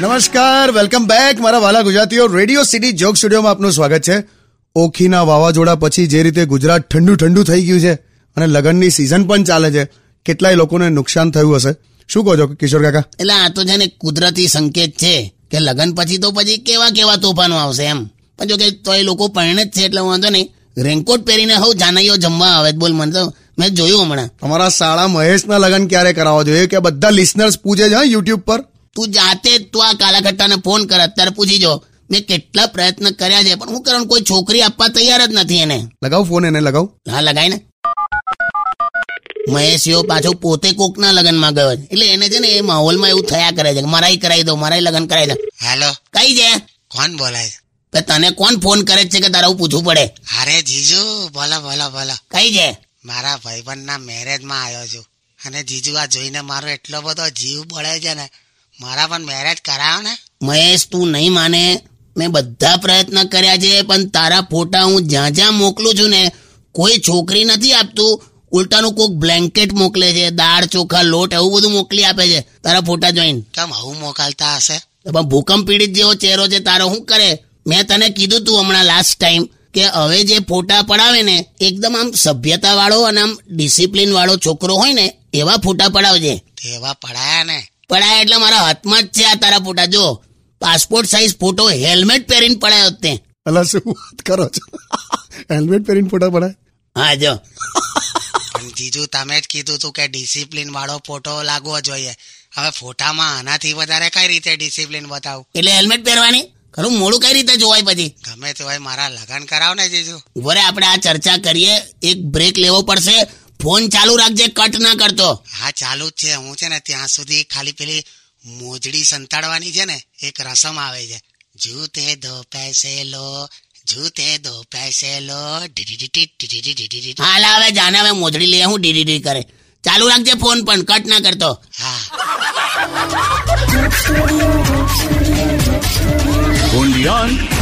નમસ્કાર welcome back મારા વાલા ગુજરાતીઓ રેડિયો સિટી જોક સ્ટુડિયોમાં આપનું સ્વાગત છે. ઓખીના વાવાઝોડા પછી જે રીતે ગુજરાત ઠંડુ ઠંડુ થઈ ગયું છે અને લગ્નની સિઝન પણ ચાલે છે, કેટલાય લોકોને નુકસાન થયું હશે. શું કહો છો, કિશોર કાકા? એટલે આ તો છે ને કુદરતી સંકેત છે કે લગ્ન પછી તો પછી કેવા કેવા તોફાનો આવશે એમ. પણ જો કે તો એ લોકો પરણે જ છે, એટલે વાંધો નહીં. રેનકોટ પહેરીને હવ જાનૈયો જમવા આવે. બોલ મને તો. મેં જોયું હમણાં. તમારા શાળા મહેશના લગ્ન ક્યારે કરાવવા જોઈએ કે બધા લિસનર્સ પૂછે છે યુટ્યુબ પર? તું જાતે તું આ કાલાઘટ્ટાને ફોન કર અત્યારે પૂછી જો. મેં કેટલા પ્રયત્ન કર્યા છે પણ હું કરું કોઈ છોકરી આપવા તૈયાર જ નથી એને. લગાવ ફોન એને લગાવ. હા લગાય ને. મહેશિયો પાછો પોતે કોકના લગ્નમાં ગયો છે. એટલે એને છે ને એ માહોલમાં એવું થયા કરે છે મારા મારાય કરાવી દો મારાય લગ્ન કરાવી દો. હેલો. કઈ છે? કોણ બોલાય છે? કે તને કોણ ફોન કરે છે કે તારે પૂછવું પડે? અરે જીજુ બોલો બોલો બોલો. કઈ છે? મારા ભાઈબંધના મેરેજમાં આવ્યો છું. અને જીજુ આ જોઈને મારો એટલો બધો જીવ બળે છે ને મારા પણ મેરેજ કરાવો ને? મહેશ તું નહીં માને. મેં બધા પ્રયત્ન કર્યા છે પણ તારા ફોટા હું જ્યાં જ્યાં મોકલું છું ને કોઈ છોકરી નથી આપતું. ઉલટાનું કોક બ્લેન્કેટ મોકલે છે દાળ ચોખા લોટ એવું બધું મોકલી આપે છે. તારા ફોટા જોઈને. કેમ આવું મોકલતા હશે? પણ ભૂકંપ પીડિત જેવો ચહેરો છે તારો શું કરે? મેં તને કીધું તું હમણાં લાસ્ટ ટાઈમ કે હવે જે ફોટા પડાવે ને એકદમ આમ સભ્યતા વાળો અને આમ ડિસિપ્લિન વાળો છોકરો હોય ને એવા ફોટા પડાવજે. એવા પડાયા ને? પડાયા એટલે મારા હાથમાં જ છે આ તારા ફોટા જો. પાસપોર્ટ સાઇઝ ફોટો હેલ્મેટ પહેરીને પડાયો તે. અલા શું વાત કરો છો? હેલ્મેટ પહેરીને ફોટા પડાય? હા જો. જીજુ તમે જ કીધું તું કે ડિસિપ્લિન વાળો ફોટો લાગવો જોઈએ. હવે ફોટામાં આનાથી વધારે કઈ રીતે ડિસિપ્લિન બતાવું? એટલે હેલ્મેટ પહેરવાની? ખરું? મોડું કઈ રીતે જોવાય પછી? ગમે તે હોય મારા લગન કરાવ ને જીજુ વરે આપણે આ ચર્ચા કરીએ. એક બ્રેક લેવો પડશે. ફોન ચાલુ રાખજે કટ ના કરતો. હા ચાલુ જ છે. હું છે ને ત્યાં સુધી ખાલી પેલી મોજડી સંતાડવાની છે ને એક રસમ આવે છે. જૂતે દો પૈસે લો જૂતે દો પૈસે લો. હાલ હવે જાને હવે મોજડી લે હું ડીડીડી કરે. ચાલુ રાખજે ફોન પણ કટ ના કરતો. હા. down.